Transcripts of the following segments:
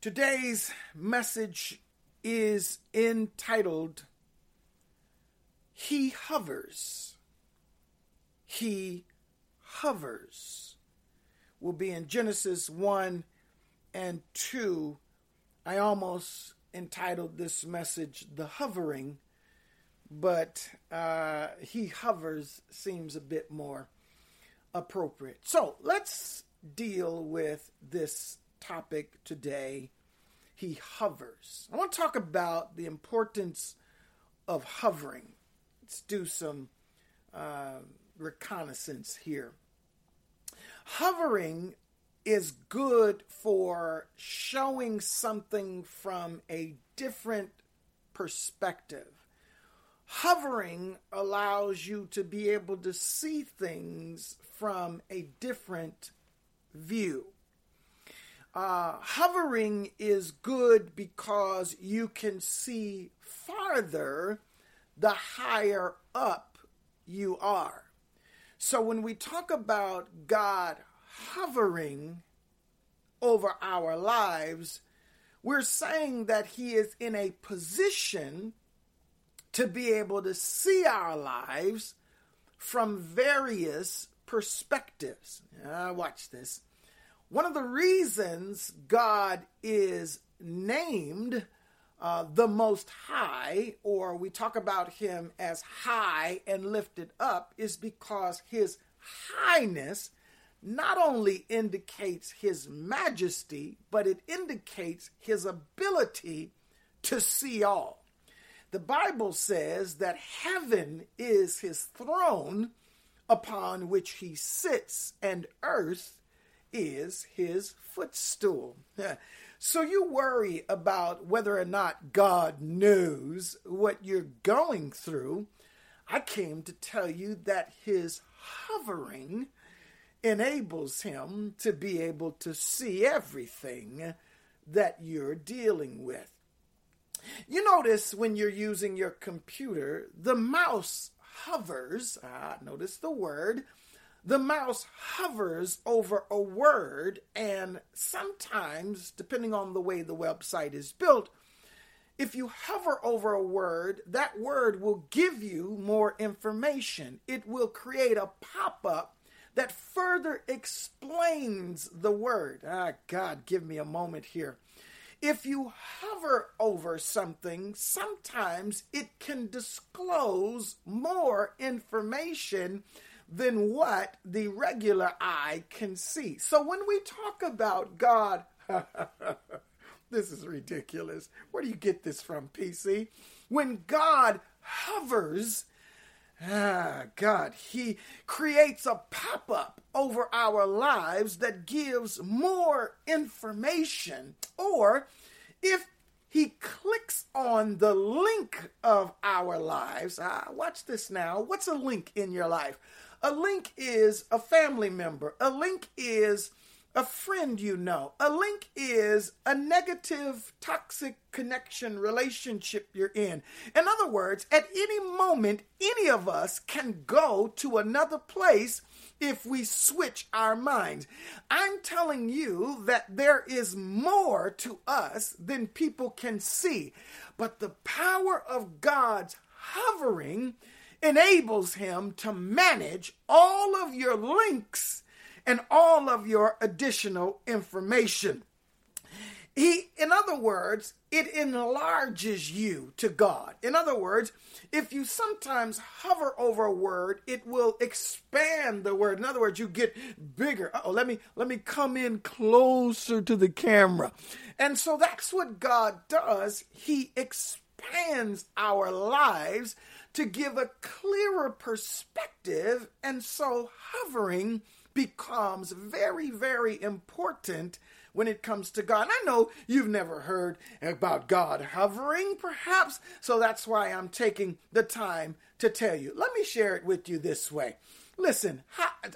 Today's message is entitled He Hovers. He Hovers. Will be in Genesis 1 and 2. I almost entitled this message The Hovering, but uh, He Hovers seems a bit more appropriate. So let's deal with this topic today. He hovers. I want to talk about the importance of hovering. Let's do some uh, reconnaissance here. Hovering is good for showing something from a different perspective. Hovering allows you to be able to see things from a different view. Uh, hovering is good because you can see farther the higher up you are. So when we talk about God hovering over our lives, we're saying that He is in a position to be able to see our lives from various perspectives. Uh, watch this. One of the reasons God is named uh, the Most High, or we talk about Him as high and lifted up, is because His highness not only indicates His majesty, but it indicates His ability to see all. The Bible says that heaven is His throne upon which He sits, and earth is his footstool. So you worry about whether or not God knows what you're going through. I came to tell you that his hovering enables him to be able to see everything that you're dealing with. You notice when you're using your computer, the mouse hovers. Ah, notice the word the mouse hovers over a word, and sometimes, depending on the way the website is built, if you hover over a word, that word will give you more information. It will create a pop up that further explains the word. Ah, God, give me a moment here. If you hover over something, sometimes it can disclose more information than what the regular eye can see. So when we talk about God, this is ridiculous. Where do you get this from, PC? When God hovers, Ah, God, He creates a pop up over our lives that gives more information. Or if He clicks on the link of our lives, ah, watch this now. What's a link in your life? A link is a family member. A link is a friend you know. A link is a negative, toxic connection relationship you're in. In other words, at any moment, any of us can go to another place if we switch our minds. I'm telling you that there is more to us than people can see. But the power of God's hovering enables him to manage all of your links and all of your additional information. He, in other words, it enlarges you to God. In other words, if you sometimes hover over a word, it will expand the word. In other words, you get bigger. Oh, let me let me come in closer to the camera. And so that's what God does. He expands our lives to give a clearer perspective, and so hovering becomes very, very important when it comes to God. And I know you've never heard about God hovering, perhaps, so that's why I'm taking the time to tell you. Let me share it with you this way. Listen,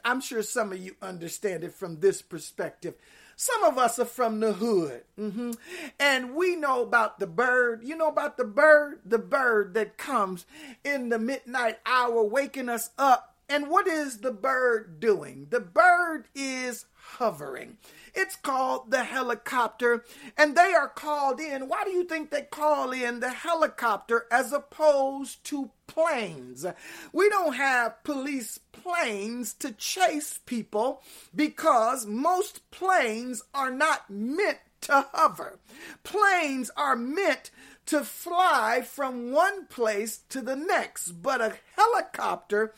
I'm sure some of you understand it from this perspective. Some of us are from the hood. Mm-hmm. And we know about the bird. You know about the bird? The bird that comes in the midnight hour, waking us up And what is the bird doing? The bird is hovering. It's called the helicopter, and they are called in. Why do you think they call in the helicopter as opposed to planes? We don't have police planes to chase people because most planes are not meant to hover. Planes are meant to fly from one place to the next, but a helicopter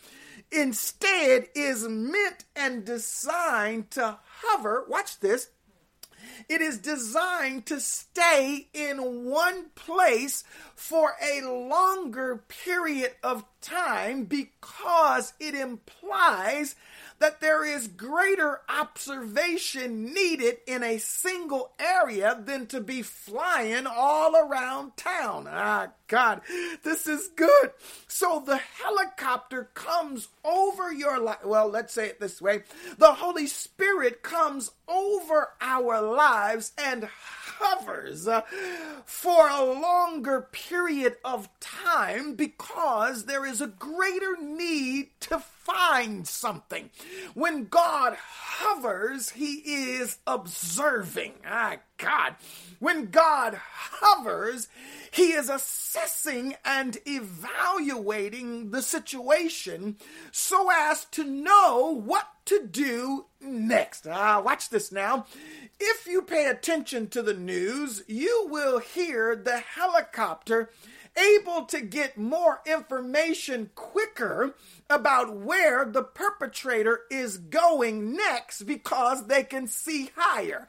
instead is meant and designed to hover. Watch this. It is designed to stay in one place for a longer period of time because it implies that there is greater observation needed in a single area than to be flying all around town. Ah, God, this is good. So the helicopter comes over your life. Well, let's say it this way the Holy Spirit comes over our lives and hovers uh, for a longer period of time because there is a greater need to find something. When God hovers, he is observing. Ah, God. When God hovers, he is assessing and evaluating the situation so as to know what to do next. Ah, watch this now. If you pay attention to the news, you will hear the helicopter able to get more information quicker about where the perpetrator is going next because they can see higher.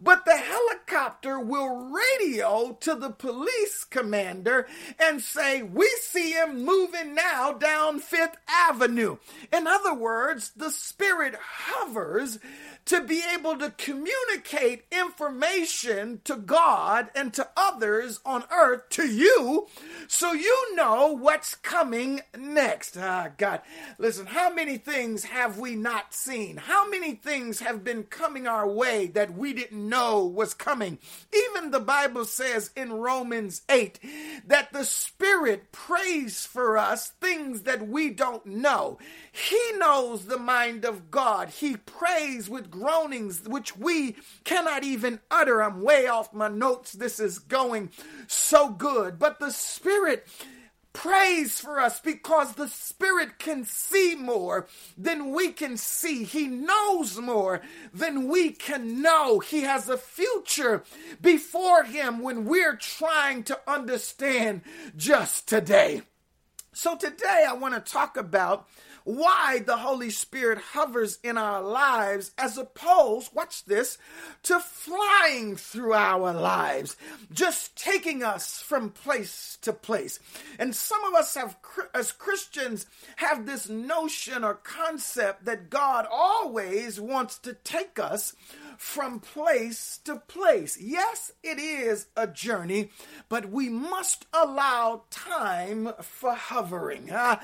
But the helicopter will radio to the police commander and say, We see him moving now down Fifth Avenue. In other words, the spirit hovers to be able to communicate information to God and to others on earth, to you, so you know what's coming next. Ah, God. Listen, how many things have we not seen? How many things have been coming our way that we didn't know was coming? Even the Bible says in Romans 8 that the Spirit prays for us things that we don't know. He knows the mind of God. He prays with groanings which we cannot even utter. I'm way off my notes. This is going so good. But the Spirit prays for us because the Spirit can see more than we can see. He knows more than we can know. He has a future before Him when we're trying to understand just today. So, today I want to talk about why the Holy Spirit hovers in our lives as opposed, watch this, to flying through our lives, just taking us from place to place. And some of us have, as Christians, have this notion or concept that God always wants to take us from place to place. Yes, it is a journey, but we must allow time for hovering. Uh,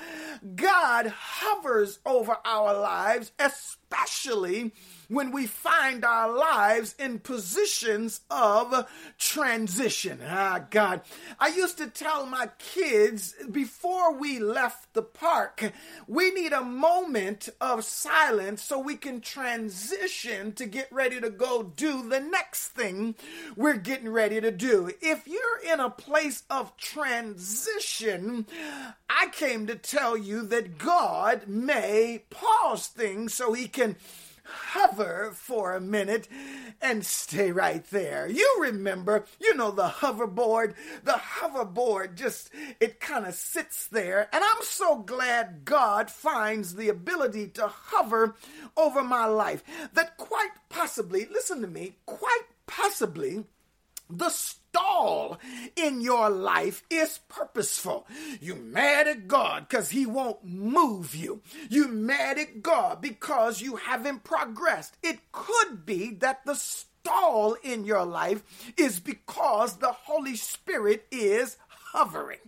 God hovers over our lives, especially when we find our lives in positions of transition. Ah, God. I used to tell my kids before we left the park, we need a moment of silence so we can transition to get ready to go do the next thing we're getting ready to do. If you're in a place of transition, I came to tell you that God may pause things so he can hover for a minute and stay right there. You remember, you know, the hoverboard. The hoverboard just, it kind of sits there. And I'm so glad God finds the ability to hover over my life that quite possibly, listen to me, quite possibly, the stall in your life is purposeful. You mad at God because he won't move you. You mad at God because you haven't progressed. It could be that the stall in your life is because the Holy Spirit is hovering.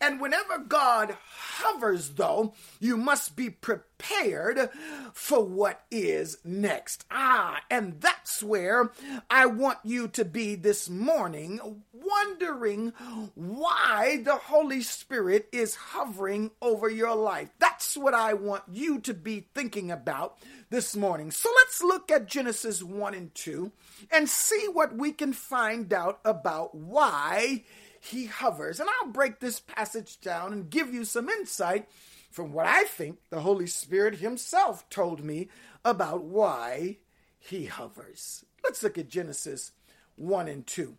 And whenever God hovers, though, you must be prepared for what is next. Ah, and that's where I want you to be this morning, wondering why the Holy Spirit is hovering over your life. That's what I want you to be thinking about this morning. So let's look at Genesis 1 and 2 and see what we can find out about why he hovers. And I'll break this passage down and give you some insight from what I think the Holy Spirit himself told me about why he hovers. Let's look at Genesis 1 and 2.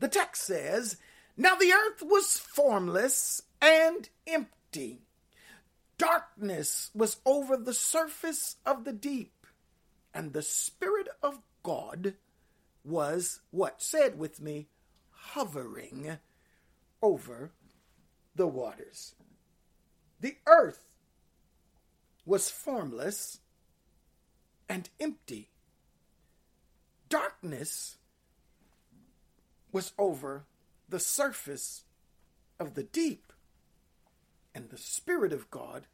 The text says, Now the earth was formless and empty. Darkness was over the surface of the deep, and the Spirit of God was what? Said with me, hovering over the waters. The earth was formless and empty. Darkness was over the surface of the deep, and the Spirit of God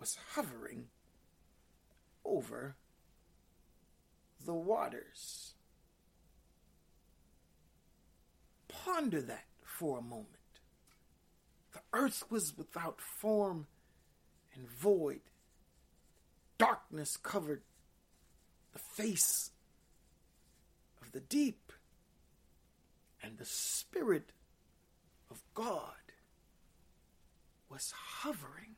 was hovering over the waters. Ponder that for a moment. The earth was without form and void. Darkness covered the face of the deep, and the Spirit of God was hovering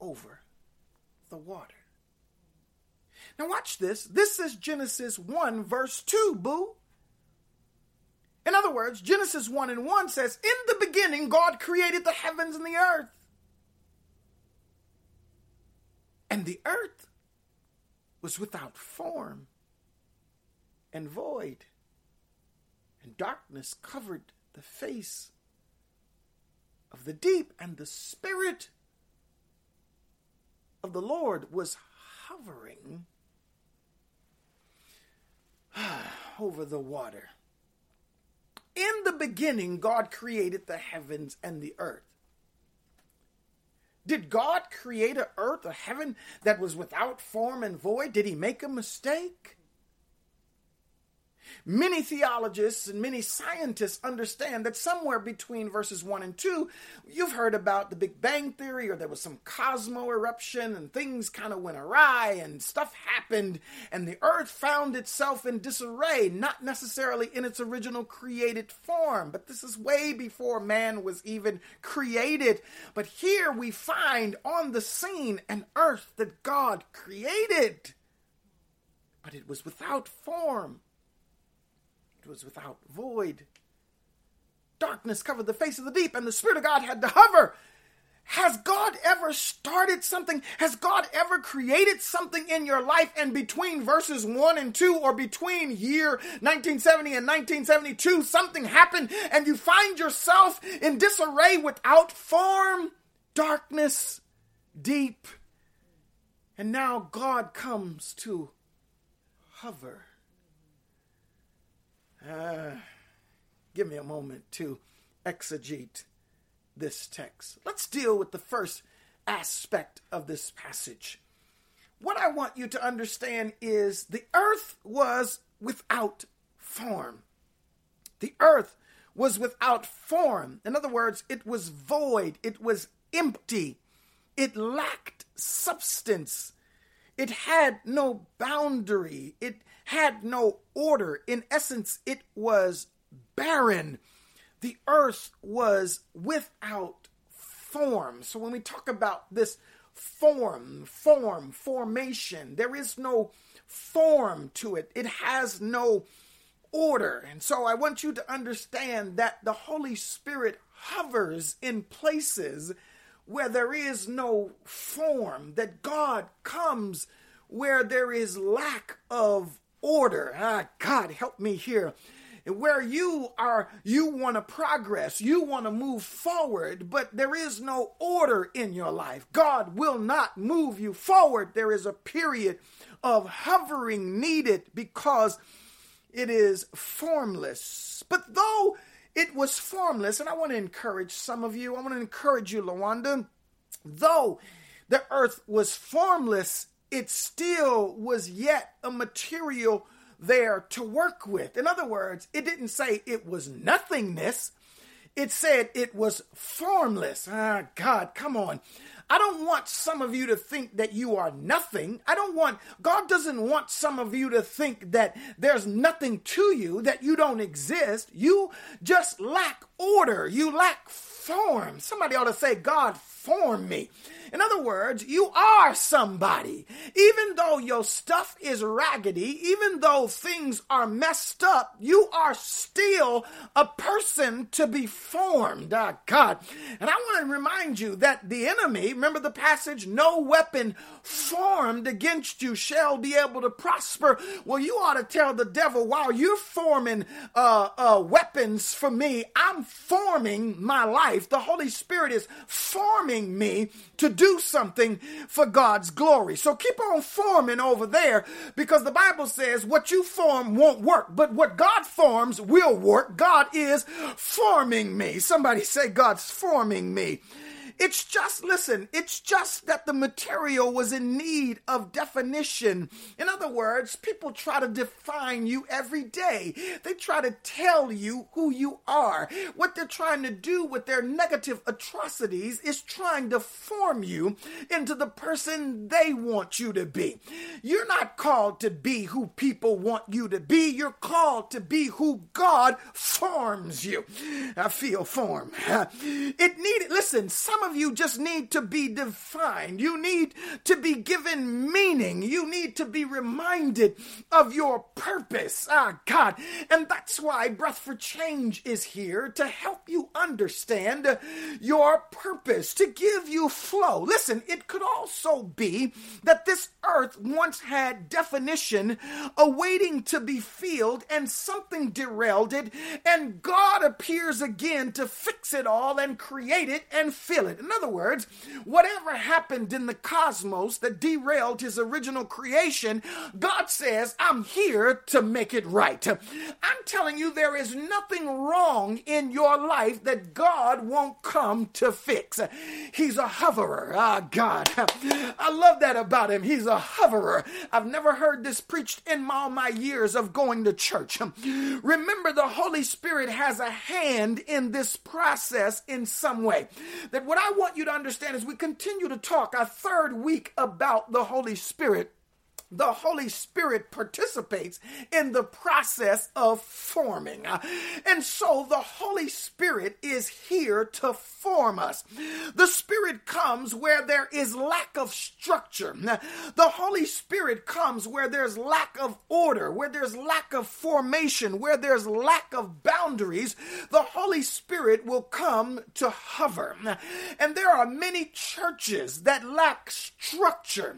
over the water. Now, watch this. This is Genesis 1, verse 2, boo. In other words, Genesis 1 and 1 says, In the beginning, God created the heavens and the earth. And the earth was without form and void, and darkness covered the face of the deep, and the Spirit of the Lord was hovering over the water. In the beginning, God created the heavens and the earth. Did God create a earth, a heaven that was without form and void? Did he make a mistake? Many theologists and many scientists understand that somewhere between verses 1 and 2, you've heard about the Big Bang Theory, or there was some cosmo eruption and things kind of went awry and stuff happened, and the earth found itself in disarray, not necessarily in its original created form. But this is way before man was even created. But here we find on the scene an earth that God created, but it was without form was without void. Darkness covered the face of the deep, and the Spirit of God had to hover. Has God ever started something? Has God ever created something in your life? And between verses 1 and 2, or between year 1970 and 1972, something happened, and you find yourself in disarray without form, darkness, deep. And now God comes to hover. Uh, give me a moment to exegete this text. Let's deal with the first aspect of this passage. What I want you to understand is the earth was without form. The earth was without form. In other words, it was void, it was empty, it lacked substance, it had no boundary, it had no order. In essence, it was barren. The earth was without form. So when we talk about this form, form, formation, there is no form to it, it has no order. And so I want you to understand that the Holy Spirit hovers in places where there is no form, that God comes where there is lack of order. Ah, God, help me here. Where you are, you want to progress, you want to move forward, but there is no order in your life. God will not move you forward. There is a period of hovering needed because it is formless. But though it was formless. And I want to encourage some of you, I want to encourage you, Lawanda, though the earth was formless, it still was yet a material there to work with. In other words, it didn't say it was nothingness, it said it was formless. Ah, God, come on. I don't want some of you to think that you are nothing. I don't want, God doesn't want some of you to think that there's nothing to you, that you don't exist. You just lack order. You lack form. Somebody ought to say, God, form me. In other words, you are somebody. Even though your stuff is raggedy, even though things are messed up, you are still a person to be formed. Ah, God. And I want to remind you that the enemy, remember the passage, no weapon formed against you shall be able to prosper. Well, you ought to tell the devil, while you're forming uh, uh, weapons for me, I'm forming my life. The Holy Spirit is forming me to do something for God's glory. So keep on forming over there because the Bible says what you form won't work, but what God forms will work. God is forming me. Somebody say, God's forming me. It's just, listen, it's just that the material was in need of definition. In other words, people try to define you every day. They try to tell you who you are. What they're trying to do with their negative atrocities is trying to form you into the person they want you to be. You're not called to be who people want you to be. You're called to be who God forms you. I feel form. It needed, listen, some of you just need to be defined. You need to be given meaning. You need to be reminded of your purpose. Ah, God. And that's why Breath for Change is here to help you understand your purpose, to give you flow. Listen, it could also be that this earth once had definition awaiting to be filled and something derailed it, and God appears again to fix it all and create it and fill it. In other words, whatever happened in the cosmos that derailed his original creation, God says, I'm here to make it right. I'm telling you, there is nothing wrong in your life that God won't come to fix. He's a hoverer. Ah, God. I love that about him. He's a hoverer. I've never heard this preached in all my years of going to church. Remember, the Holy Spirit has a hand in this process in some way. That what I want you to understand as we continue to talk our third week about the Holy Spirit the Holy Spirit participates in the process of forming. And so the Holy Spirit is here to form us. The Spirit comes where there is lack of structure. The Holy Spirit comes where there's lack of order, where there's lack of formation, where there's lack of boundaries. The Holy Spirit will come to hover. And there are many churches that lack structure.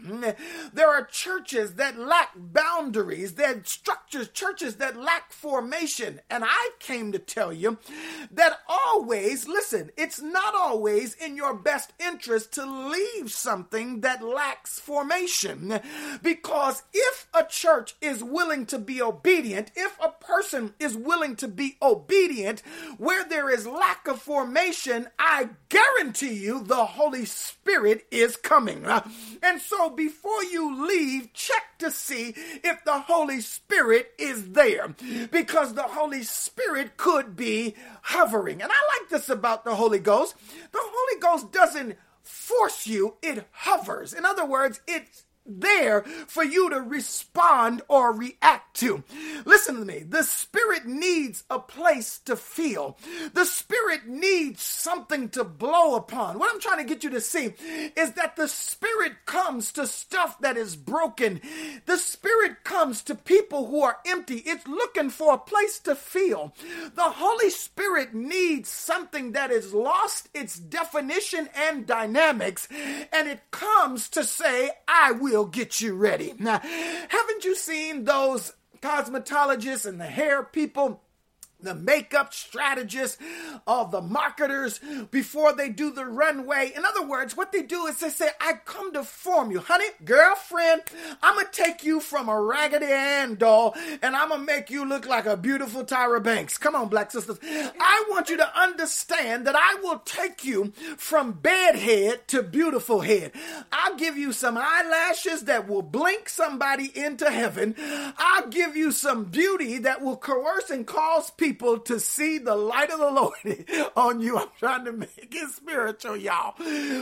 There are churches churches that lack boundaries, that structures, churches that lack formation. And I came to tell you that always, listen, it's not always in your best interest to leave something that lacks formation. Because if a church is willing to be obedient, if a person is willing to be obedient, where there is lack of formation, I guarantee you the Holy Spirit is coming. And so before you leave, check to see if the Holy Spirit is there because the Holy Spirit could be hovering. And I like this about the Holy Ghost. The Holy Ghost doesn't force you, it hovers. In other words, it's there for you to respond or react to. Listen to me. The Spirit needs a place to feel. The Spirit needs something to blow upon. What I'm trying to get you to see is that the Spirit comes to stuff that is broken. The Spirit comes to people who are empty. It's looking for a place to feel. The Holy Spirit needs something that is lost its definition and dynamics, and it comes to say, I will will get you ready. Now, haven't you seen those cosmetologists and the hair people? The makeup strategists, all the marketers before they do the runway. In other words, what they do is they say, I come to form you. Honey, girlfriend, I'm going to take you from a Raggedy Ann doll and I'm going to make you look like a beautiful Tyra Banks. Come on, black sisters. I want you to understand that I will take you from bedhead to beautiful head. I'll give you some eyelashes that will blink somebody into heaven. I'll give you some beauty that will coerce and cause people people to see the light of the Lord on you. I'm trying to make it spiritual, y'all.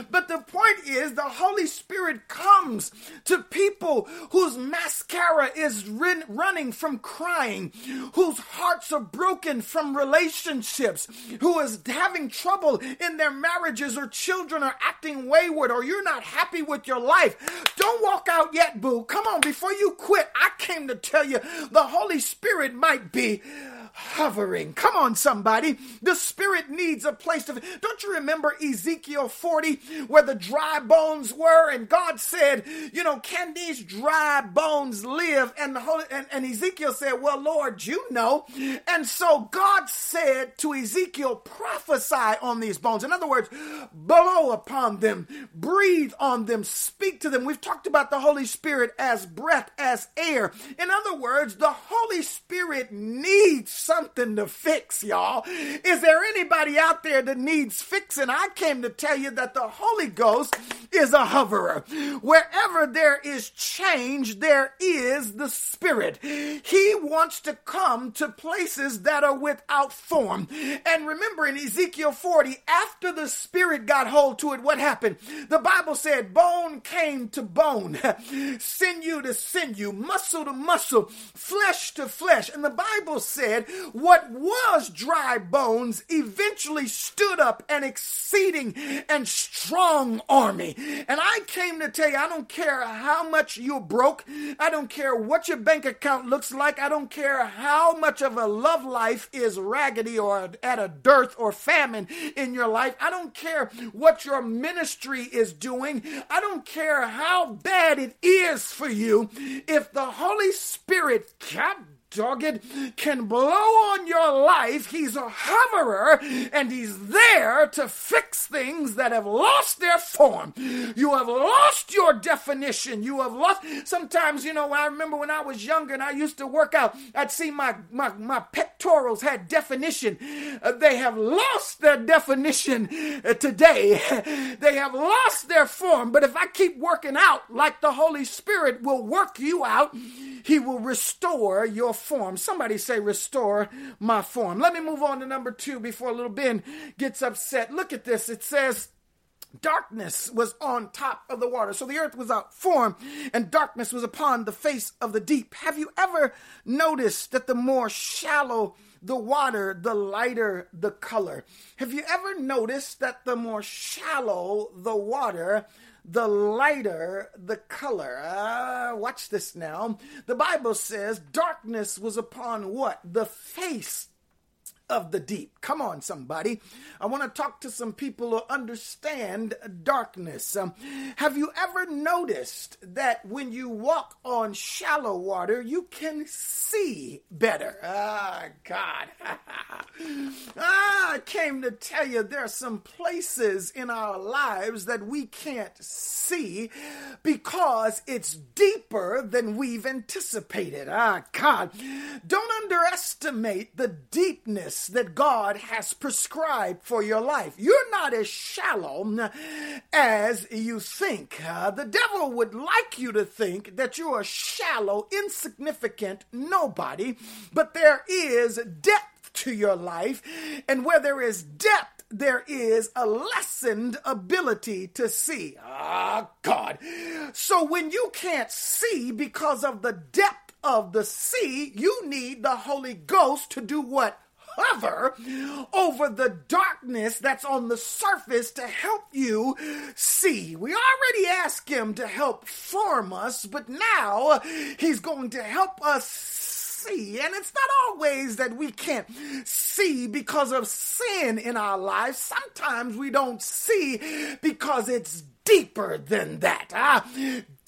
But the point is, the Holy Spirit comes to people whose mascara is running from crying, whose hearts are broken from relationships, who is having trouble in their marriages, or children are acting wayward, or you're not happy with your life. Don't walk out yet, boo. Come on, before you quit, I came to tell you the Holy Spirit might be hovering. Come on, somebody. The spirit needs a place to. Don't you remember Ezekiel 40 where the dry bones were? And God said, You know, can these dry bones live? And, the Holy, and, and Ezekiel said, Well, Lord, you know. And so God said to Ezekiel, Prophesy on these bones. In other words, blow upon them, breathe on them, speak to them. We've talked about the Holy Spirit as breath, as air. In other words, the Holy Spirit needs something to fix, y'all. Is there anybody out there that needs fixing? I came to tell you that the Holy Ghost is a hoverer. Wherever there is change, there is the Spirit. He wants to come to places that are without form. And remember in Ezekiel 40, after the Spirit got hold to it, what happened? The Bible said, bone came to bone, sinew to sinew, muscle to muscle, flesh to flesh. And the Bible said, what was dry bones eventually stood up an exceeding and strong army. And I came to tell you, I don't care how much you're broke. I don't care what your bank account looks like. I don't care how much of a love life is raggedy or at a dearth or famine in your life. I don't care what your ministry is doing. I don't care how bad it is for you. If the Holy Spirit, God dogged can blow on your life. He's a hoverer and he's there to fix things that have lost their form. You have lost your definition. You have lost. Sometimes, you know, I remember when I was younger and I used to work out, I'd see my, my, my pectorals had definition. Uh, they have lost their definition uh, today. they have lost their form. But if I keep working out like the Holy Spirit will work you out, he will restore your form. Somebody say, Restore my form. Let me move on to number two before little Ben gets upset. Look at this. It says, Darkness was on top of the water. So the earth was out form, and darkness was upon the face of the deep. Have you ever noticed that the more shallow the water, the lighter the color? Have you ever noticed that the more shallow the water, the lighter the color. Uh, watch this now. The Bible says darkness was upon what? The face of the deep. Come on, somebody. I want to talk to some people who understand darkness. Um, have you ever noticed that when you walk on shallow water, you can see better? Ah, God. ah, I came to tell you there are some places in our lives that we can't see because it's deeper than we've anticipated. Ah, God. Don't underestimate the deepness that God has prescribed for your life. You're not as shallow as you think. Uh, the devil would like you to think that you're shallow, insignificant nobody, but there is depth to your life, and where there is depth, there is a lessened ability to see. Ah, God. So when you can't see because of the depth of the sea, you need the Holy Ghost to do what? Over the darkness that's on the surface to help you see. We already asked him to help form us, but now he's going to help us see. And it's not always that we can't see because of sin in our lives. Sometimes we don't see because it's deeper than that. Ah,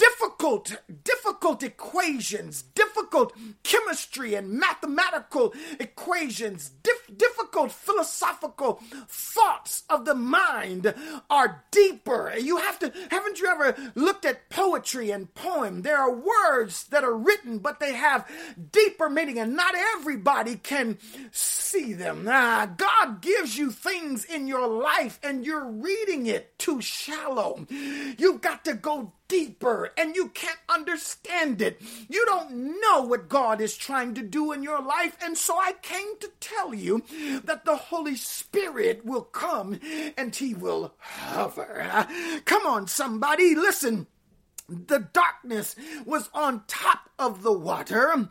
difficult, difficult equations, difficult chemistry and mathematical equations, dif- difficult philosophical thoughts of the mind are deeper. You have to, haven't you ever looked at poetry and poem? There are words that are written, but they have deeper meaning, and not everybody can see them. Ah, God gives you things in your life, and you're reading it too shallow. You've got to go deeper and you can't understand it. You don't know what God is trying to do in your life. And so I came to tell you that the Holy Spirit will come and he will hover. Come on, somebody, listen the darkness was on top of the water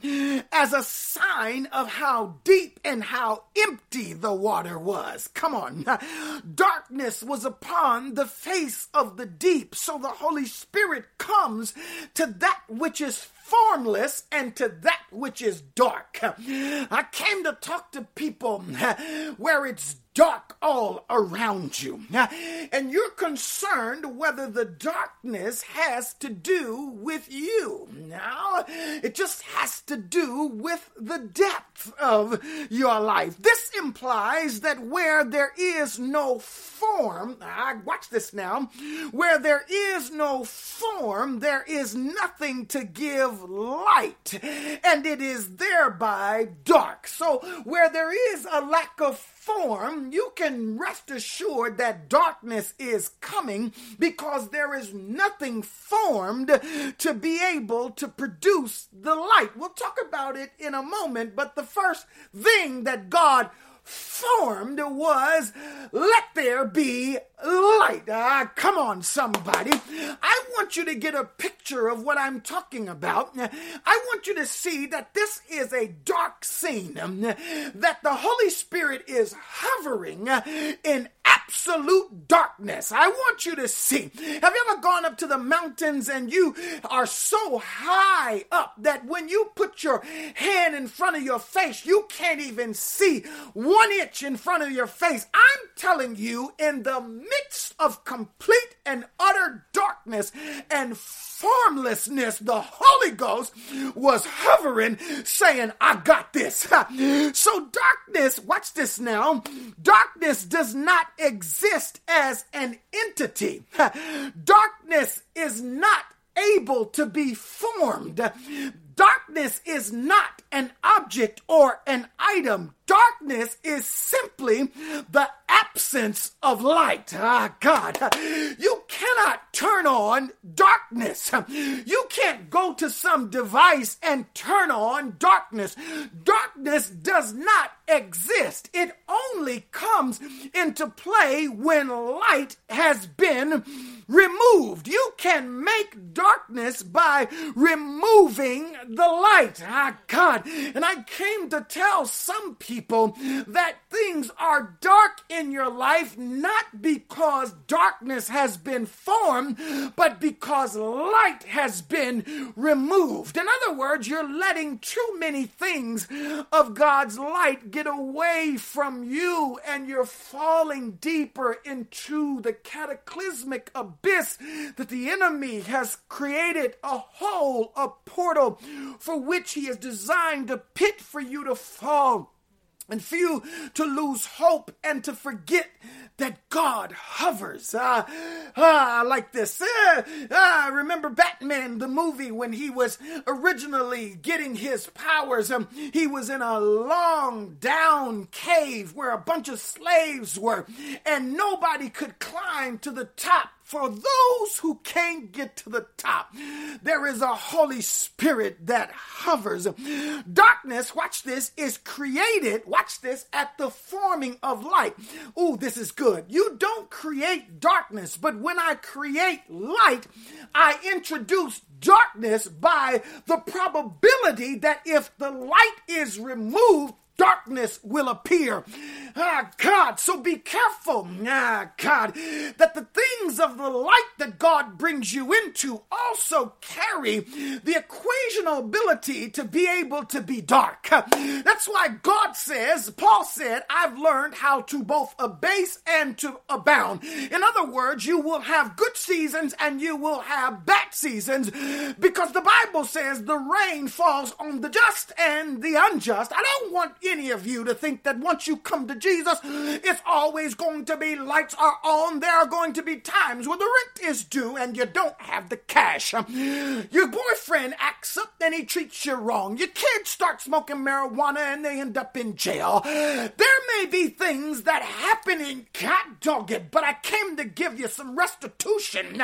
as a sign of how deep and how empty the water was. Come on. Darkness was upon the face of the deep. So the Holy Spirit comes to that which is formless and to that which is dark. I came to talk to people where it's dark all around you. And you're concerned whether the darkness has to do with you. Now, it just has to do with the depth of your life. This implies that where there is no form, I watch this now, where there is no form, there is nothing to give light, and it is thereby dark. So, where there is a lack of form, you can rest assured that darkness is coming because there is nothing formed to be able to produce the light. We'll talk about it in a moment, but the first thing that God formed was let there be light. Ah, come on, somebody. I want you to get a picture of what I'm talking about. I want you to see that this is a dark scene, that the Holy Spirit is hovering in absolute darkness. I want you to see. Have you ever gone up to the mountains and you are so high up that when you put your hand in front of your face, you can't even see one inch in front of your face? I'm telling you, in the midst of complete and utter darkness and formlessness, the Holy Ghost was hovering, saying, I got this. So, darkness, watch this now, darkness does not exist as an entity. Darkness is not able to be formed. Darkness is not an object or an item. Darkness is simply the absence of light. Ah, God, you cannot turn on darkness. You can't go to some device and turn on darkness. Darkness does not exist. It only comes into play when light has been removed. You can make darkness by removing the light. Ah, God. And I came to tell some people that things are dark in your life not because darkness has been formed, but because light has been removed. In other words, you're letting too many things of God's light get away from you, and you're falling deeper into the cataclysmic abyss that the enemy has created a hole, a portal for which he has designed a pit for you to fall and you to lose hope and to forget that God hovers. Uh, uh, like this. Uh, uh, remember Batman, the movie, when he was originally getting his powers? Um, he was in a long down cave where a bunch of slaves were, and nobody could climb to the top for those who can't get to the top, there is a Holy Spirit that hovers. Darkness, watch this, is created, watch this, at the forming of light. Ooh, this is good. You don't create darkness, but when I create light, I introduce darkness by the probability that if the light is removed, darkness will appear. Ah, God, so be careful, ah, God, that the things of the light that God brings you into also carry the equational ability to be able to be dark. That's why God says, Paul said, I've learned how to both abase and to abound. In other words, you will have good seasons and you will have bad seasons because the Bible says the rain falls on the just and the unjust. I don't want any of you to think that once you come to Jesus, it's always going to be lights are on. There are going to be times when the rent is due and you don't have the cash. Your boyfriend acts up and he treats you wrong. Your kids start smoking marijuana and they end up in jail. There may be things that happen in cat dogged, but I came to give you some restitution,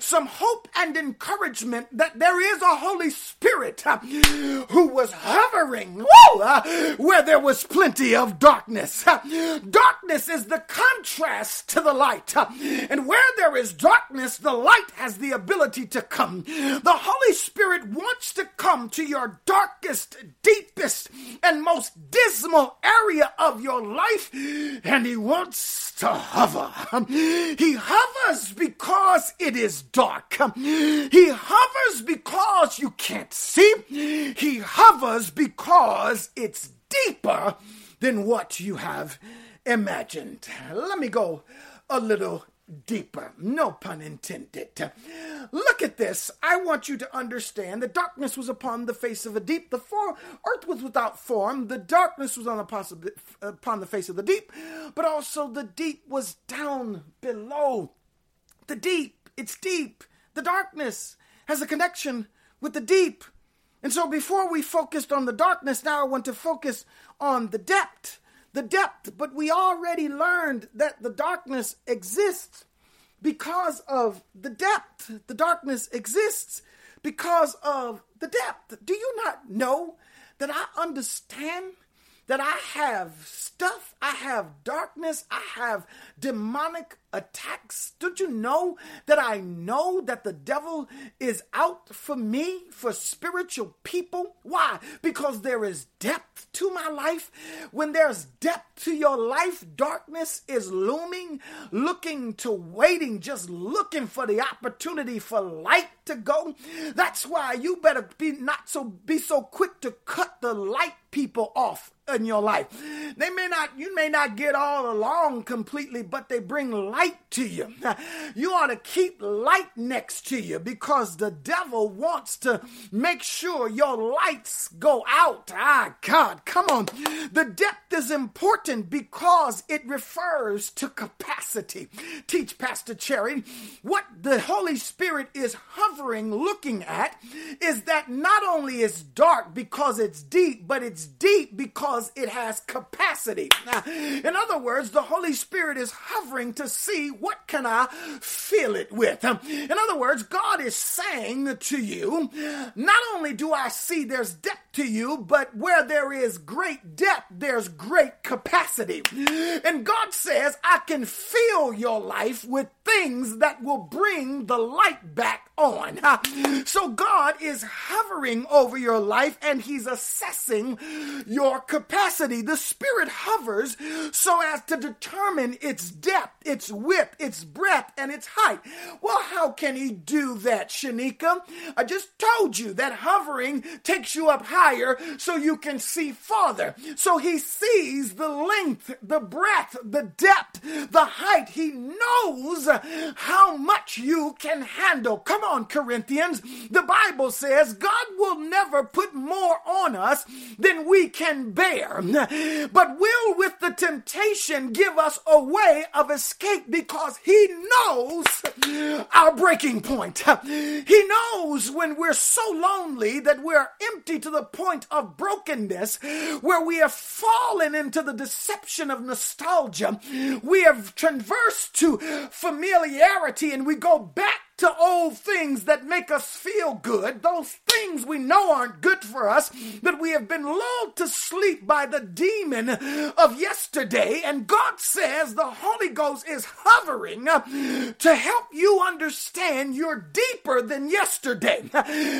some hope and encouragement that there is a Holy Spirit uh, who was hovering woo, uh, where there was plenty of darkness. Darkness is the contrast to the light. And where there is darkness, the light has the ability to come. The Holy Spirit wants to come to your darkest, deepest, and most dismal area of your life, and He wants to hover. He hovers because it is dark. He hovers because you can't see. He hovers because it's deeper than what you have imagined. Let me go a little deeper. No pun intended. Look at this. I want you to understand the darkness was upon the face of the deep. The for- earth was without form. The darkness was on the upon the face of the deep, but also the deep was down below. The deep, it's deep. The darkness has a connection with the deep. And so before we focused on the darkness, now I want to focus on the depth. The depth, but we already learned that the darkness exists because of the depth. The darkness exists because of the depth. Do you not know that I understand that I have stuff, I have darkness, I have demonic attacks. Don't you know that I know that the devil is out for me, for spiritual people? Why? Because there is depth to my life. When there's depth to your life, darkness is looming, looking to waiting, just looking for the opportunity for light to go. That's why you better be not so be so quick to cut the light people off in your life. They may not, you may not get all along completely, but they bring light to you. You ought to keep light next to you because the devil wants to make sure your lights go out. Ah, God, come on. The depth is important because it refers to capacity. Teach Pastor Cherry what the Holy Spirit is hovering, looking at, is that not only is dark because it's deep, but it's deep because it has capacity. In other words, the Holy Spirit is hovering to see what can I fill it with. Um, in other words, God is saying to you, not only do I see there's depth to you, but where there is great depth, there's great capacity. And God says, I can fill your life with things that will bring the light back on. So God is hovering over your life and He's assessing your capacity. The Spirit hovers so as to determine its depth, its width, its breadth, and its height. Well, how can He do that, Shanika? I just told you that hovering takes you up higher so you can see farther. So He sees the length, the breadth, the depth, the height. He knows how much you can handle. Come on, Corinthians. The Bible says God will never put more on us than we can bear, but will with the temptation give us a way of escape because He knows our breaking point. He knows when we're so lonely that we're empty to the point of brokenness, where we have fallen into the deception of nostalgia. We have traversed to familiarity and we go back to old things that make us feel good, those things we know aren't good for us, that we have been lulled to sleep by the demon of yesterday. And God says the Holy Ghost is hovering uh, to help you understand you're deeper than yesterday.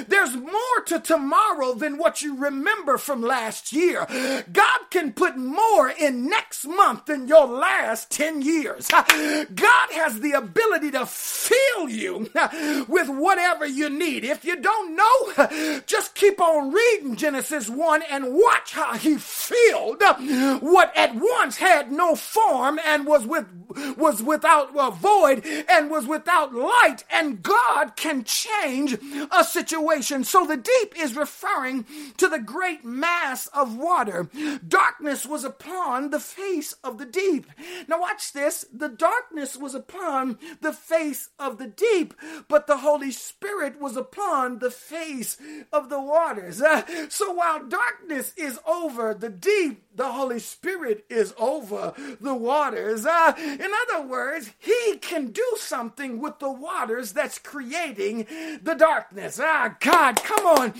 There's more to tomorrow than what you remember from last year. God can put more in next month than your last 10 years. God has the ability to fill you with whatever you need. If you don't know, just keep on reading Genesis 1 and watch how he filled what at once had no form and was with was without a void and was without light and God can change a situation. So the deep is referring to the great mass of water. Darkness was upon the face of the deep. Now watch this. The darkness was upon the face of the deep, but the Holy Spirit was upon the face of the waters. Uh, so while darkness is over the deep, the Holy Spirit is over the waters. Uh, in other words, He can do something with the waters that's creating the darkness. Ah, God, come on.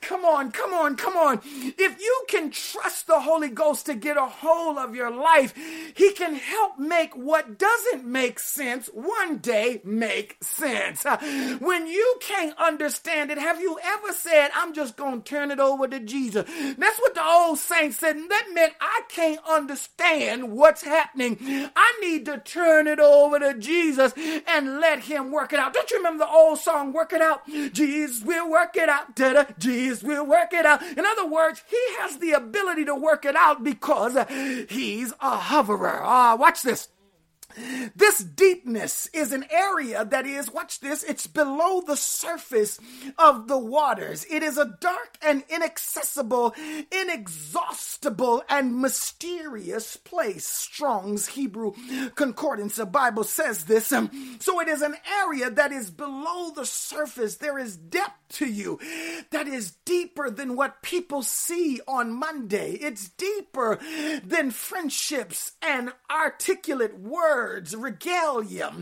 come on, come on, come on. If you can trust the Holy Ghost to get a hold of your life, He can help make what doesn't make sense one day make sense. Uh, when you can't understand it, have you ever said, I'm just going to turn it over to Jesus? That's what the old saints said, that meant I can't understand what's happening. I need to turn it over to Jesus and let him work it out. Don't you remember the old song, Work It Out? Jesus will work it out. Da-da. Jesus will work it out. In other words, he has the ability to work it out because he's a hoverer. Ah, watch this. This deepness is an area that is, watch this, it's below the surface of the waters. It is a dark and inaccessible, inexhaustible, and mysterious place. Strong's Hebrew Concordance, the Bible says this. Um, so it is an area that is below the surface. There is depth to you that is deeper than what people see on Monday. It's deeper than friendships and articulate words, regalia,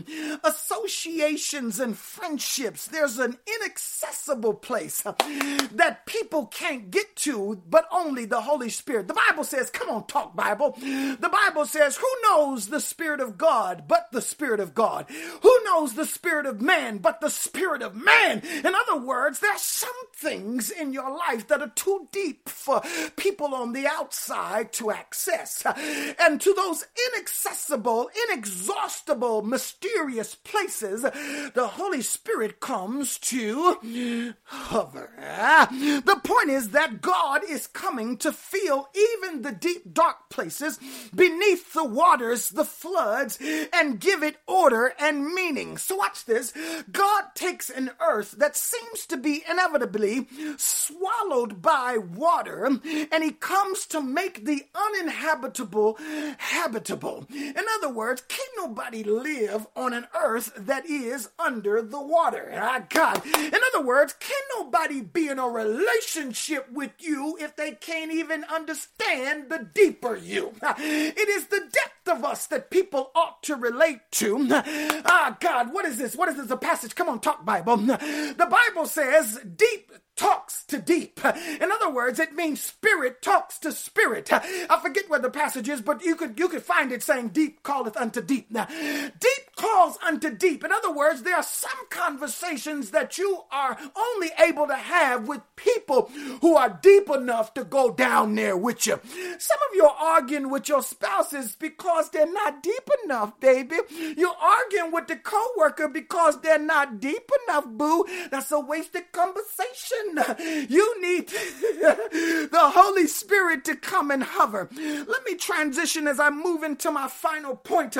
associations, and friendships. There's an inaccessible place that people can't get to, but only the Holy Spirit. The Bible says, come on, talk Bible. The Bible says, who knows the Spirit of God but the Spirit of God? Who knows the Spirit of man but the Spirit of man? In other words, there's some things in your life that are too deep for people on the outside to access. And to those inaccessible, inexhaustible, mysterious places, the Holy Spirit comes to hover. The point is that God is coming to fill even the deep, dark places beneath the waters, the floods, and give it order and meaning. So, watch this. God takes an earth that seems to be inevitably swallowed by water, and he comes to make the uninhabitable habitable. In other words, can nobody live on an earth that is under the water? Ah, God. In other words, can nobody be in a relationship with you if they can't even understand the deeper you? It is the depth of us that people ought to relate to. Ah, God, what is this? What is this? A passage? Come on, talk Bible. The Bible says, deep talks to deep. In other words, it means spirit talks to spirit. I forget where the passage is, but you could you could find it saying deep calleth unto deep. Now, deep calls unto deep. In other words, there are some conversations that you are only able to have with people who are deep enough to go down there with you. Some of you are arguing with your spouses because they're not deep enough, baby. You're arguing with the coworker because they're not deep enough, boo. That's a wasted conversation. You need the Holy Spirit to come and hover. Let me transition as I move into my final point.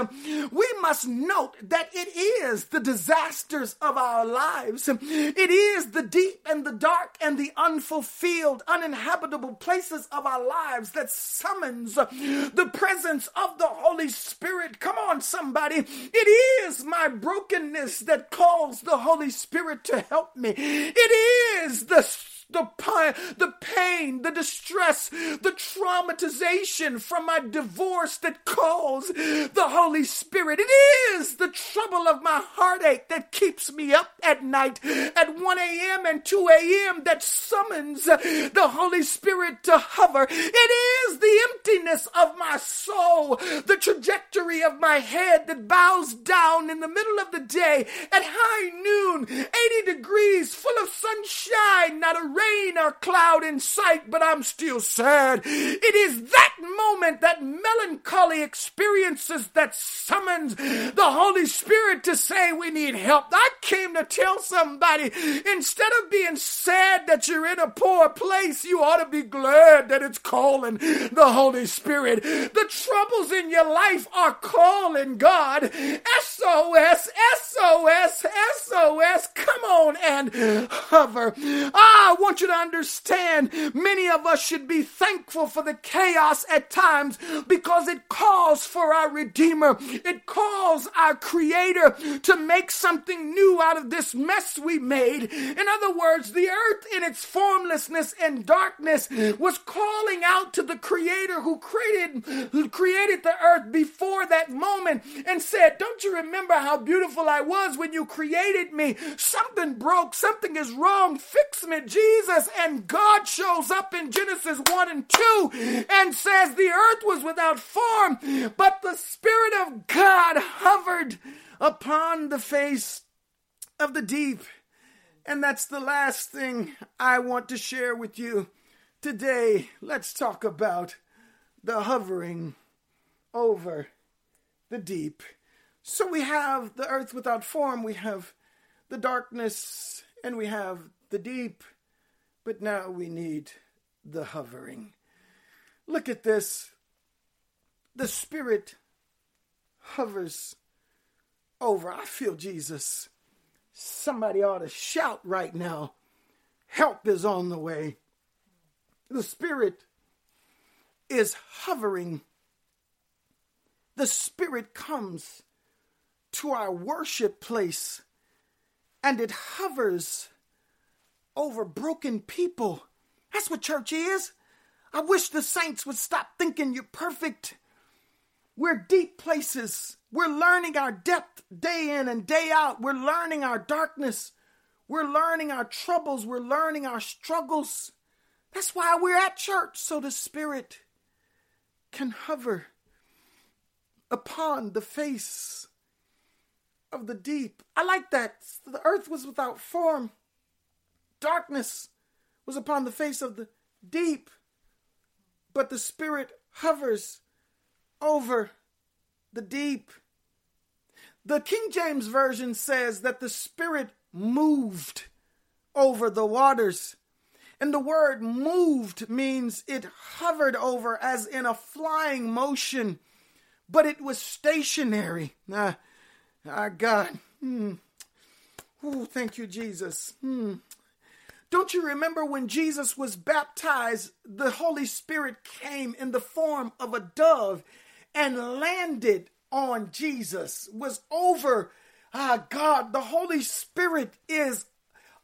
We must note that it is the disasters of our lives. It is the deep and the dark and the unfulfilled, uninhabitable places of our lives that summons the presence of the Holy Spirit. Come on, somebody. It is my brokenness that calls the Holy Spirit to help me. It is the the pain, the pain, the distress, the traumatization from my divorce that calls the Holy Spirit. It is the trouble of my heartache that keeps me up at night at 1 a.m. and 2 a.m. that summons the Holy Spirit to hover. It is the emptiness of my soul, the trajectory of my head that bows down in the middle of the day at high noon, 80 degrees, full of sunshine, not a rain or cloud in sight, but I'm still sad. It is that moment, that melancholy experiences that summons the Holy Spirit to say we need help. I came to tell somebody instead of being sad that you're in a poor place, you ought to be glad that it's calling the Holy Spirit. The troubles in your life are calling God. SOS, SOS, SOS. Come on and hover. Ah, want you to understand many of us should be thankful for the chaos at times because it calls for our Redeemer. It calls our Creator to make something new out of this mess we made. In other words, the earth in its formlessness and darkness was calling out to the Creator who created, who created the earth before that moment and said, Don't you remember how beautiful I was when you created me? Something broke, something is wrong, fix me, Jesus. And God shows up in Genesis 1 and 2 and says, The earth was without form, but the Spirit of God hovered upon the face of the deep. And that's the last thing I want to share with you today. Let's talk about the hovering over the deep. So we have the earth without form, we have the darkness, and we have the deep. But now we need the hovering. Look at this. The Spirit hovers over. I feel Jesus. Somebody ought to shout right now. Help is on the way. The Spirit is hovering. The Spirit comes to our worship place and it hovers over broken people. That's what church is. I wish the saints would stop thinking you're perfect. We're deep places. We're learning our depth day in and day out. We're learning our darkness. We're learning our troubles. We're learning our struggles. That's why we're at church, so the Spirit can hover upon the face of the deep. I like that. The earth was without form, darkness was upon the face of the deep, but the Spirit hovers over the deep. The King James Version says that the Spirit moved over the waters. And the word moved means it hovered over as in a flying motion, but it was stationary. Ah, ah God. Hmm. Oh, thank you, Jesus. Hmm. Don't you remember when Jesus was baptized, the Holy Spirit came in the form of a dove and landed on Jesus, was over. Ah, God, the Holy Spirit is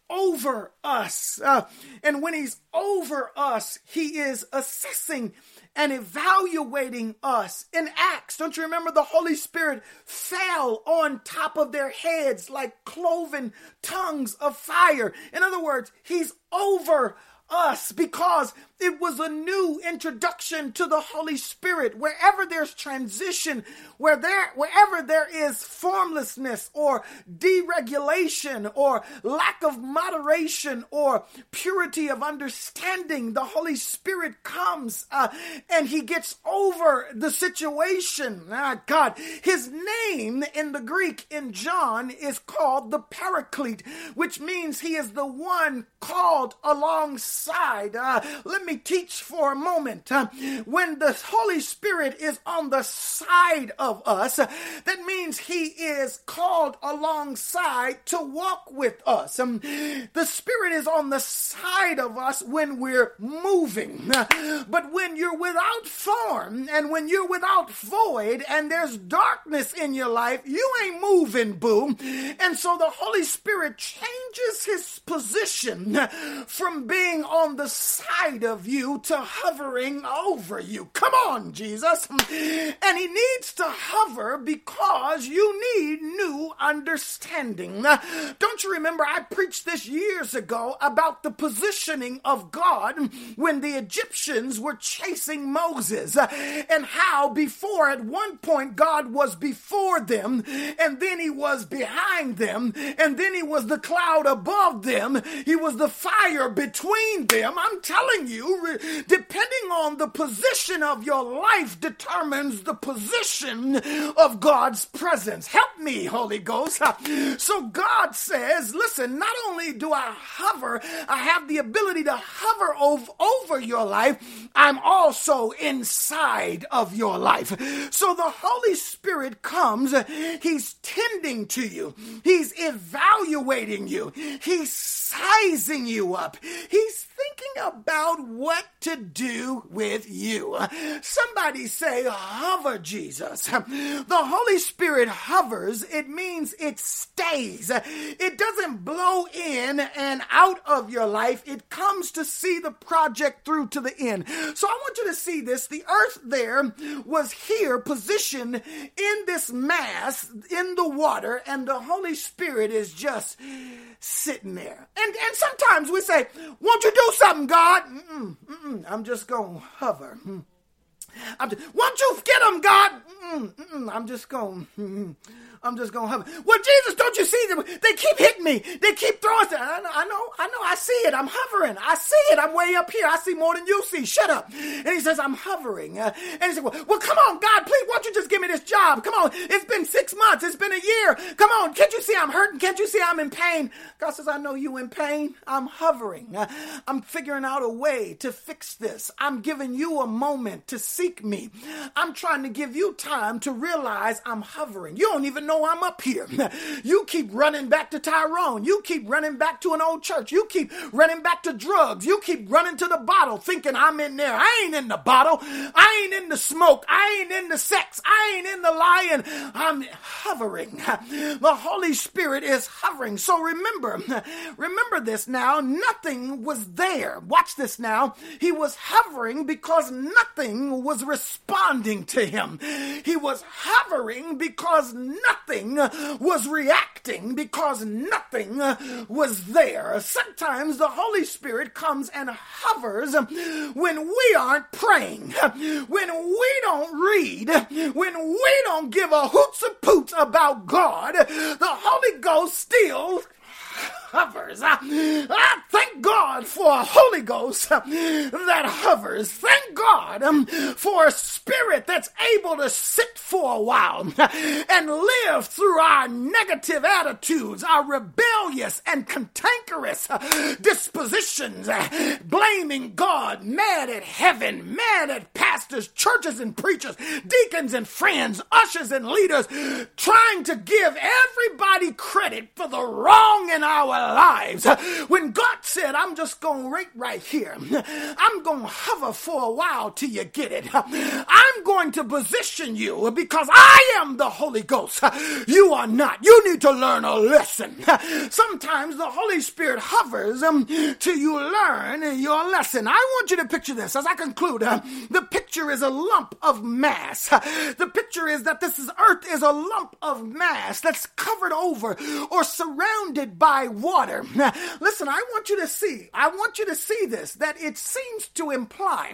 over us. Uh, and when He's over us, He is assessing and evaluating us. In Acts, don't you remember the Holy Spirit fell on top of their heads like cloven tongues of fire? In other words, He's over us because it was a new introduction to the Holy Spirit. Wherever there's transition, where there, wherever there is formlessness or deregulation or lack of moderation or purity of understanding, the Holy Spirit comes uh, and he gets over the situation. Ah, God, his name in the Greek in John is called the Paraclete, which means he is the one called alongside. Uh, let me teach for a moment. Uh, when the Holy Spirit is on the side of us, that means He is called alongside to walk with us. Um, the Spirit is on the side of us when we're moving. Uh, but when you're without form and when you're without void and there's darkness in your life, you ain't moving, boo. And so the Holy Spirit changes His position from being on the side of you to hovering over you. Come on, Jesus. And he needs to hover because you need new understanding. Don't you remember I preached this years ago about the positioning of God when the Egyptians were chasing Moses and how before at one point God was before them and then he was behind them and then he was the cloud above them. He was the fire between them. I'm telling you, depending on the position of your life determines the position of God's presence. Help me, Holy Ghost. So God says, listen, not only do I hover, I have the ability to hover over, over your life, I'm also inside of your life. So the Holy Spirit comes, He's tending to you, He's evaluating you, He's sizing you up, He's thinking about what to do with you. Somebody say, hover, Jesus. The Holy Spirit hovers. It means it stays. It doesn't blow in and out of your life. It comes to see the project through to the end. So I want you to see this. The earth there was here positioned in this mass in the water, and the Holy Spirit is just sitting there. And, and sometimes we say, Won't you do something, God? Mm-mm, mm-mm, I'm just to hover. Mm. I'm just, Won't you get them, God? Mm-mm, I'm just. Mm-mm. I'm just gonna hover. Well, Jesus, don't you see them? They keep hitting me. They keep throwing. I know, I know, I know. I see it. I'm hovering. I see it. I'm way up here. I see more than you see. Shut up. And he says, I'm hovering. Uh, and he said, well, well, come on, God, please, why don't you just give me this job? Come on. It's been six months. It's been a year. Come on. Can't you see I'm hurting? Can't you see I'm in pain? God says, I know you in pain. I'm hovering. I'm figuring out a way to fix this. I'm giving you a moment to seek me. I'm trying to give you time to realize I'm hovering. You don't even know I'm up here. You keep running back to Tyrone. You keep running back to an old church. You keep running back to drugs. You keep running to the bottle thinking I'm in there. I ain't in the bottle. I ain't in the smoke. I ain't in the sex. I ain't in the lying. I'm hovering. The Holy Spirit is hovering. So remember, remember this now. Nothing was there. Watch this now. He was hovering because nothing was responding to him. He was hovering because nothing was reacting because nothing was there. Sometimes the Holy Spirit comes and hovers when we aren't praying, when we don't read, when we don't give a hoots a poots about God. The Holy Ghost still hovers. I, thank God for a Holy Ghost that hovers. Thank God um, for a spirit that's able to sit for a while and live through our negative attitudes, our rebellious and cantankerous dispositions, blaming God, mad at heaven, mad at pastors, churches and preachers, deacons and friends, ushers and leaders, trying to give everybody credit for the wrong in our lives. When God said, I'm just going to wait right here, I'm going to hover for a while till you get it. I'm going to position you because I am the Holy Ghost. You are not. You need to learn a lesson. Sometimes the Holy Spirit hovers um, till you learn your lesson. I want you to picture this as I conclude. Uh, the picture is a lump of mass. The picture is that this is earth is a lump of mass that's covered over or surrounded by water. Listen, I want you to see, I want you to see this, that it seems to imply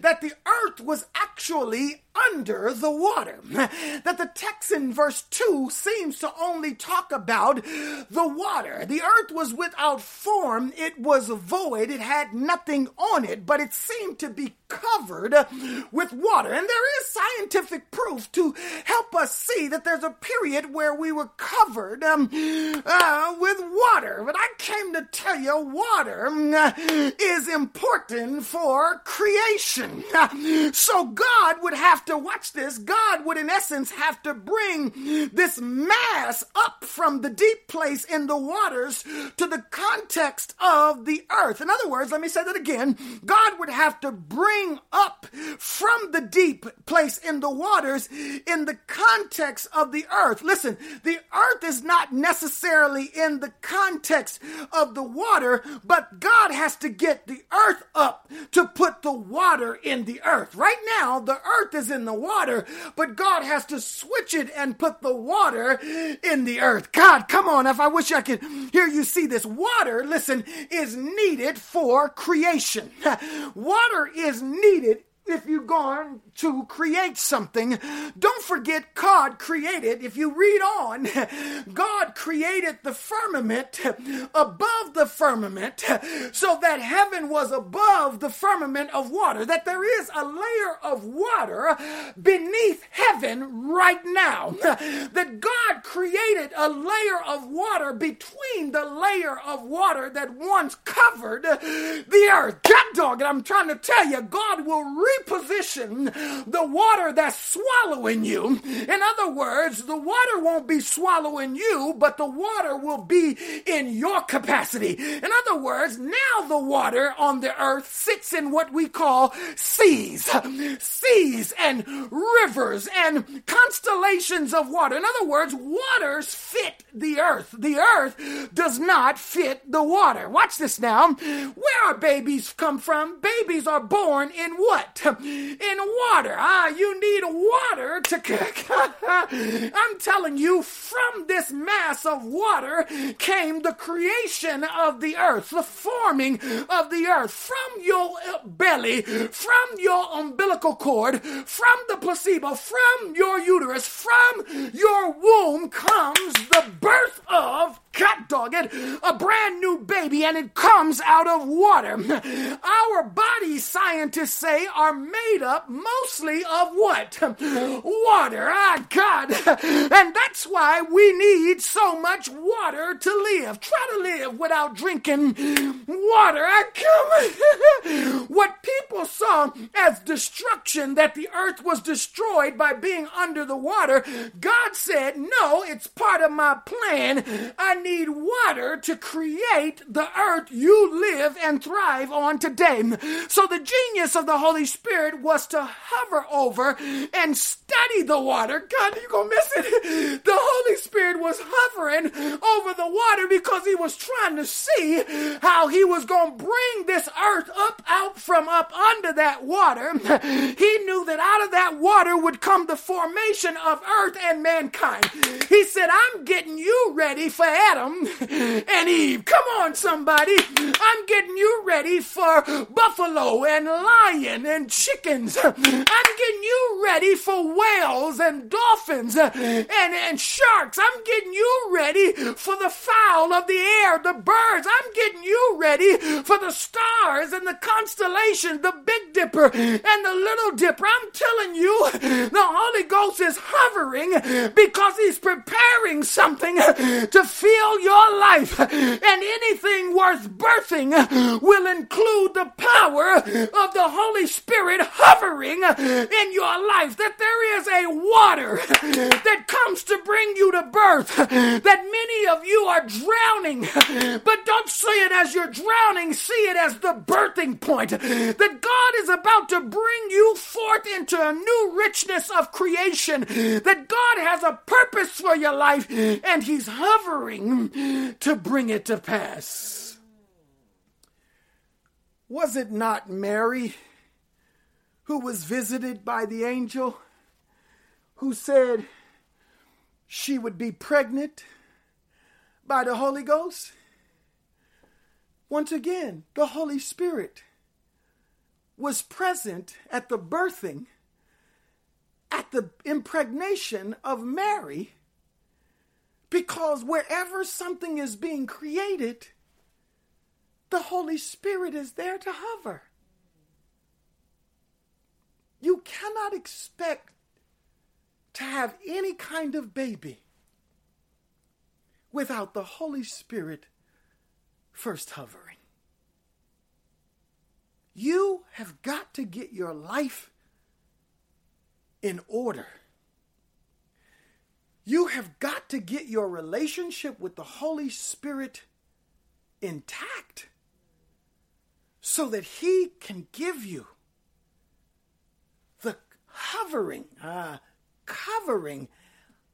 that the earth was actually under the water. That the text in verse 2 seems to only talk about the water. The earth was without form, it was void, it had nothing on it, but it seemed to be covered with water. And there is scientific proof to help us see that there's a period where we were covered um, uh, with water. But I came to tell you, water uh, is important for creation. So God would have to watch this. God would, in essence, have to bring this mass up from the deep place in the waters to the context of the earth. In other words, let me say that again. God would have to bring up from the deep place in the waters in the context of the earth. Listen, the earth is not necessarily in the context of the water, but God has to get the earth up to put the water in the earth. Right now, the earth is in the water, but God has to switch it and put the water in the earth. God, come on. If I wish I could hear you see this water, listen, is needed for creation. Water is needed if you're going to create something, don't forget God created, if you read on, God created the firmament above the firmament so that heaven was above the firmament of water, that there is a layer of water beneath heaven right now. That God created a layer of water between the layer of water that once covered the earth. God dog, and I'm trying to tell you, God will reposition the water that's swallowing you. In other words, the water won't be swallowing you, but the water will be in your capacity. In other words, now the water on the earth sits in what we call seas, seas and rivers and constellations of water. In other words, waters fit the earth. The earth does not fit the water. Watch this now. Where are babies come from? Babies are born in what? In water. Ah, you need water to cook. I'm telling you, from this mass of water came the creation of the earth, the forming of the earth. From your belly, from your umbilical cord, from the placebo, from your uterus, from your womb comes the birth of God dog it, a brand new baby, and it comes out of water. Our bodies, scientists say, are made up mostly of what? Water. Ah, God. And that's why we need so much water to live. Try to live without drinking water. I come. what people saw as destruction, that the earth was destroyed by being under the water, God said, no, it's part of my plan. I need water to create the earth you live and thrive on today. So the genius of the Holy Spirit was to hover over and study the water. God, you gonna miss it. The Holy Spirit was hovering over the water because he was trying to see how he was gonna bring this earth up out from up under that water. He knew that out of that water would come the formation of earth and mankind. He said, I'm getting you ready for Adam and Eve. Come on, somebody. I'm getting you ready for buffalo and lion and chickens. I'm getting you ready for whales and dolphins and, and sharks. I'm getting you ready for the fowl of the air, the birds. I'm getting you ready for the stars and the constellations, the Big Dipper and the Little Dipper. I'm telling you, the Holy Ghost is hovering because He's preparing something to fill your life. And anything worth birthing will include the power of the Holy Spirit hovering in your life. That there is a water that comes to bring you to birth. That many of you are drowning, but don't see it as you're drowning, see it as the birthing point. That God is about to bring you forth into a new richness of creation. That God has a purpose for your life and He's hovering to bring it to pass. Was it not Mary who was visited by the angel who said she would be pregnant by the Holy Ghost? Once again, the Holy Spirit was present at the birthing, at the impregnation of Mary because wherever something is being created, the Holy Spirit is there to hover. You cannot expect to have any kind of baby without the Holy Spirit first hovering. You have got to get your life in order. You have got to get your relationship with the Holy Spirit intact so that He can give you the hovering, uh, covering,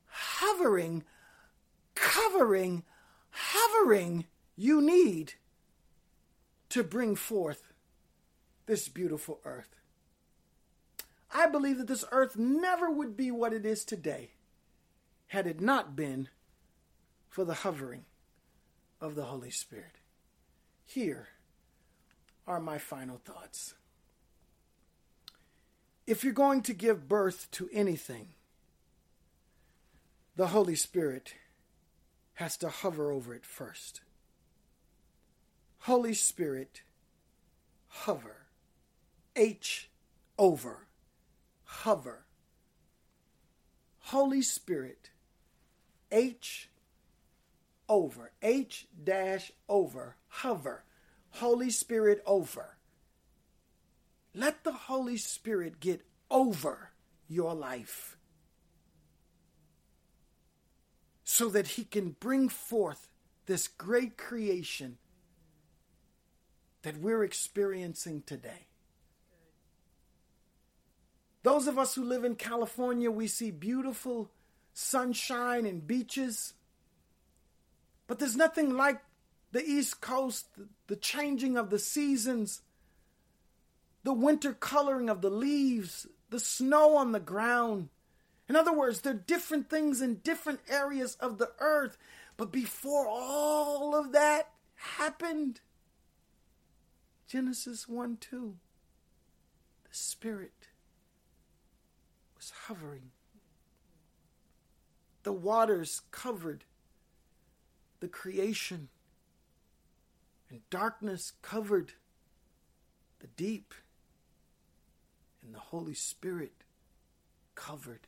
hovering, covering, hovering you need to bring forth this beautiful earth. I believe that this earth never would be what it is today had it not been for the hovering of the Holy Spirit. Here are my final thoughts. If you're going to give birth to anything, the Holy Spirit has to hover over it first. Holy Spirit, hover. H over. Hover. Holy Spirit, H over. H dash over. Hover. Holy Spirit over. Let the Holy Spirit get over your life so that He can bring forth this great creation that we're experiencing today. Those of us who live in California, we see beautiful sunshine and beaches. But there's nothing like the East Coast, the changing of the seasons, the winter coloring of the leaves, the snow on the ground. In other words, there are different things in different areas of the earth. But before all of that happened, Genesis 1 2, the Spirit was hovering. The waters covered the creation, and darkness covered the deep and the Holy Spirit covered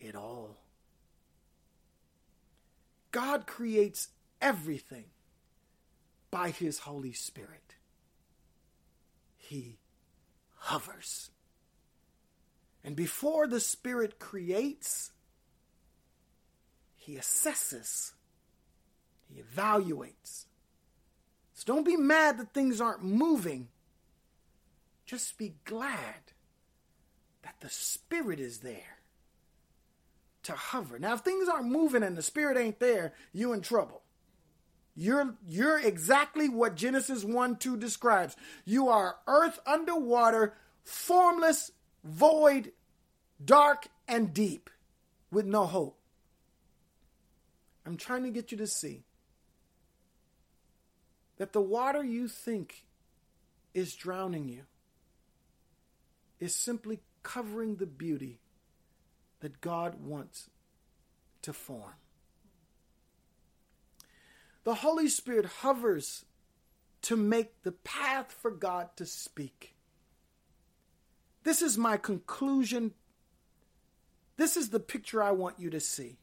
it all. God creates everything by His Holy Spirit. He hovers. And before the Spirit creates, He assesses, He evaluates. So don't be mad that things aren't moving. Just be glad that the Spirit is there to hover. Now, if things aren't moving and the Spirit ain't there, you in trouble. You're you're exactly what Genesis 1 2 describes. You are earth underwater, formless, void, dark, and deep, with no hope. I'm trying to get you to see that the water you think is drowning you is simply covering the beauty that God wants to form. The Holy Spirit hovers to make the path for God to speak. This is my conclusion. This is the picture I want you to see.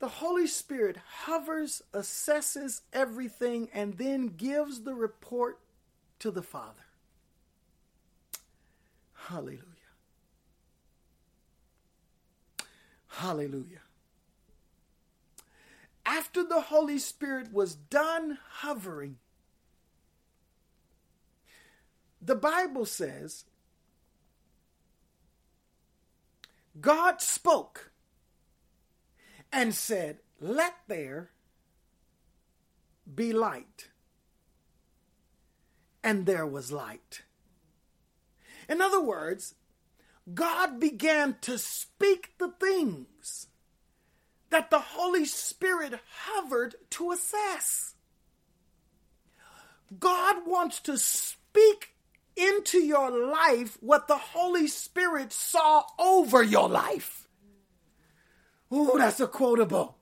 The Holy Spirit hovers, assesses everything, and then gives the report to the Father. Hallelujah. Hallelujah. After the Holy Spirit was done hovering, the Bible says God spoke and said, Let there be light. And there was light. In other words, God began to speak the things that the Holy Spirit hovered to assess. God wants to speak into your life what the Holy Spirit saw over your life. Ooh, that's a quotable.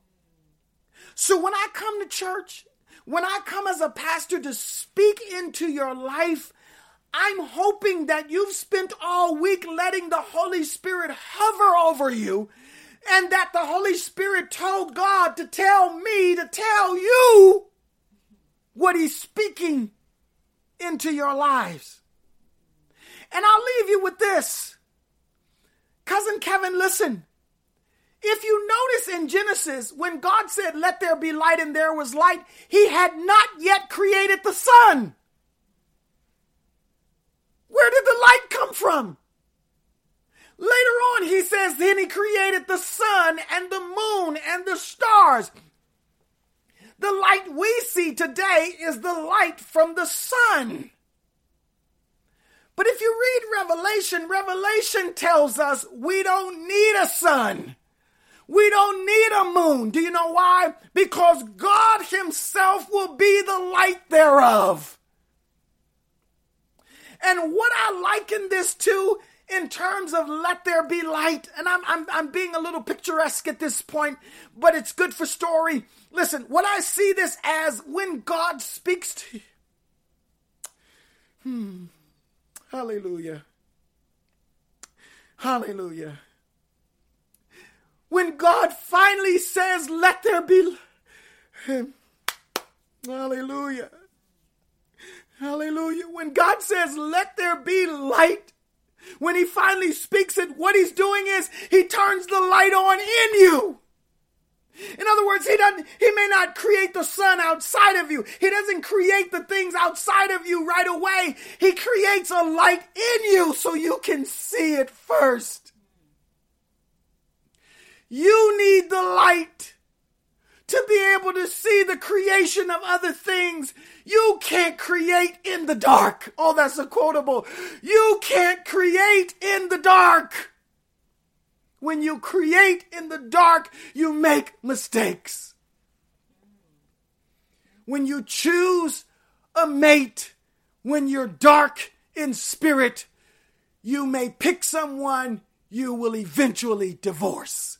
So when I come to church, when I come as a pastor to speak into your life, I'm hoping that you've spent all week letting the Holy Spirit hover over you and that the Holy Spirit told God to tell me to tell you what He's speaking into your lives. And I'll leave you with this. Cousin Kevin, listen. If you notice in Genesis, when God said, Let there be light, and there was light, He had not yet created the sun. Where did the light come from? Later on, he says, then he created the sun and the moon and the stars. The light we see today is the light from the sun. But if you read Revelation, Revelation tells us we don't need a sun. We don't need a moon. Do you know why? Because God Himself will be the light thereof. And what I liken this to in terms of let there be light, and I'm, I'm, I'm being a little picturesque at this point, but it's good for story. Listen, what I see this as when God speaks to you. Hmm. Hallelujah. Hallelujah. When God finally says, let there be. Hallelujah. Hallelujah. When God says, let there be light, when he finally speaks it, what he's doing is he turns the light on in you. In other words, he doesn't, he may not create the sun outside of you. He doesn't create the things outside of you right away. He creates a light in you so you can see it first. You need the light to be able to see the creation of other things. You can't create in the dark. Oh, that's a quotable. You can't create in the dark. When you create in the dark, you make mistakes. When you choose a mate, when you're dark in spirit, you may pick someone you will eventually divorce.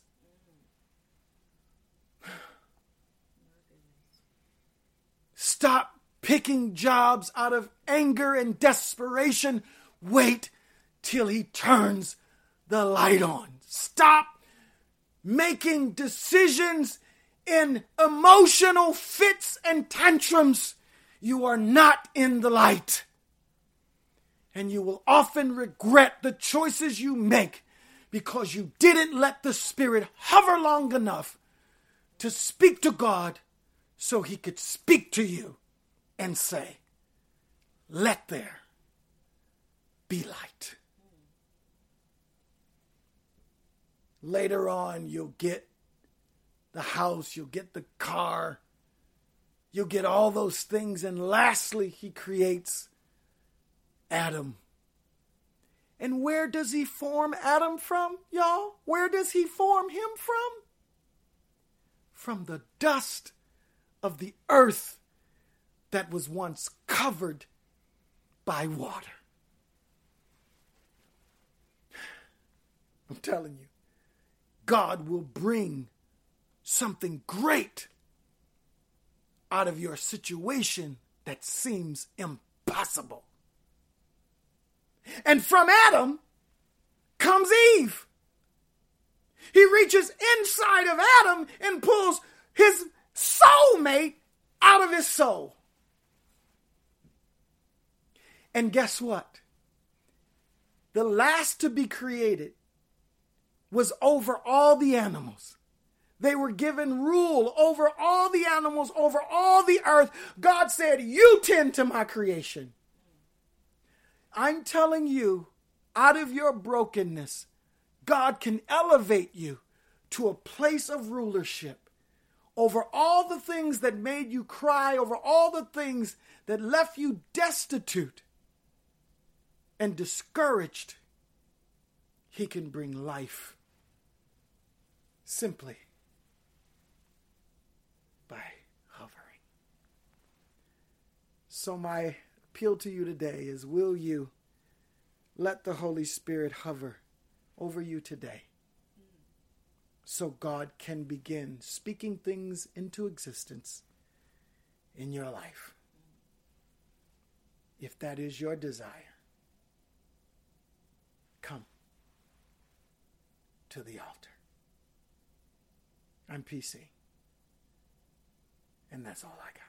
Stop picking jobs out of anger and desperation. Wait till he turns the light on. Stop making decisions in emotional fits and tantrums. You are not in the light. And you will often regret the choices you make because you didn't let the Spirit hover long enough to speak to God so he could speak to you and say, Let there be light. Later on, you'll get the house, you'll get the car, you'll get all those things. And lastly, he creates Adam. And where does he form Adam from, y'all? Where does he form him from? From the dust of the earth that was once covered by water. I'm telling you, God will bring something great out of your situation that seems impossible. And from Adam comes Eve. He reaches inside of Adam and pulls his soulmate out of his soul. And guess what? The last to be created was over all the animals. They were given rule over all the animals, over all the earth. God said, You tend to my creation. I'm telling you, out of your brokenness, God can elevate you to a place of rulership over all the things that made you cry, over all the things that left you destitute and discouraged, He can bring life simply by hovering. So, my appeal to you today is will you let the Holy Spirit hover over you today? So God can begin speaking things into existence in your life. If that is your desire, come to the altar. I'm PC, and that's all I got.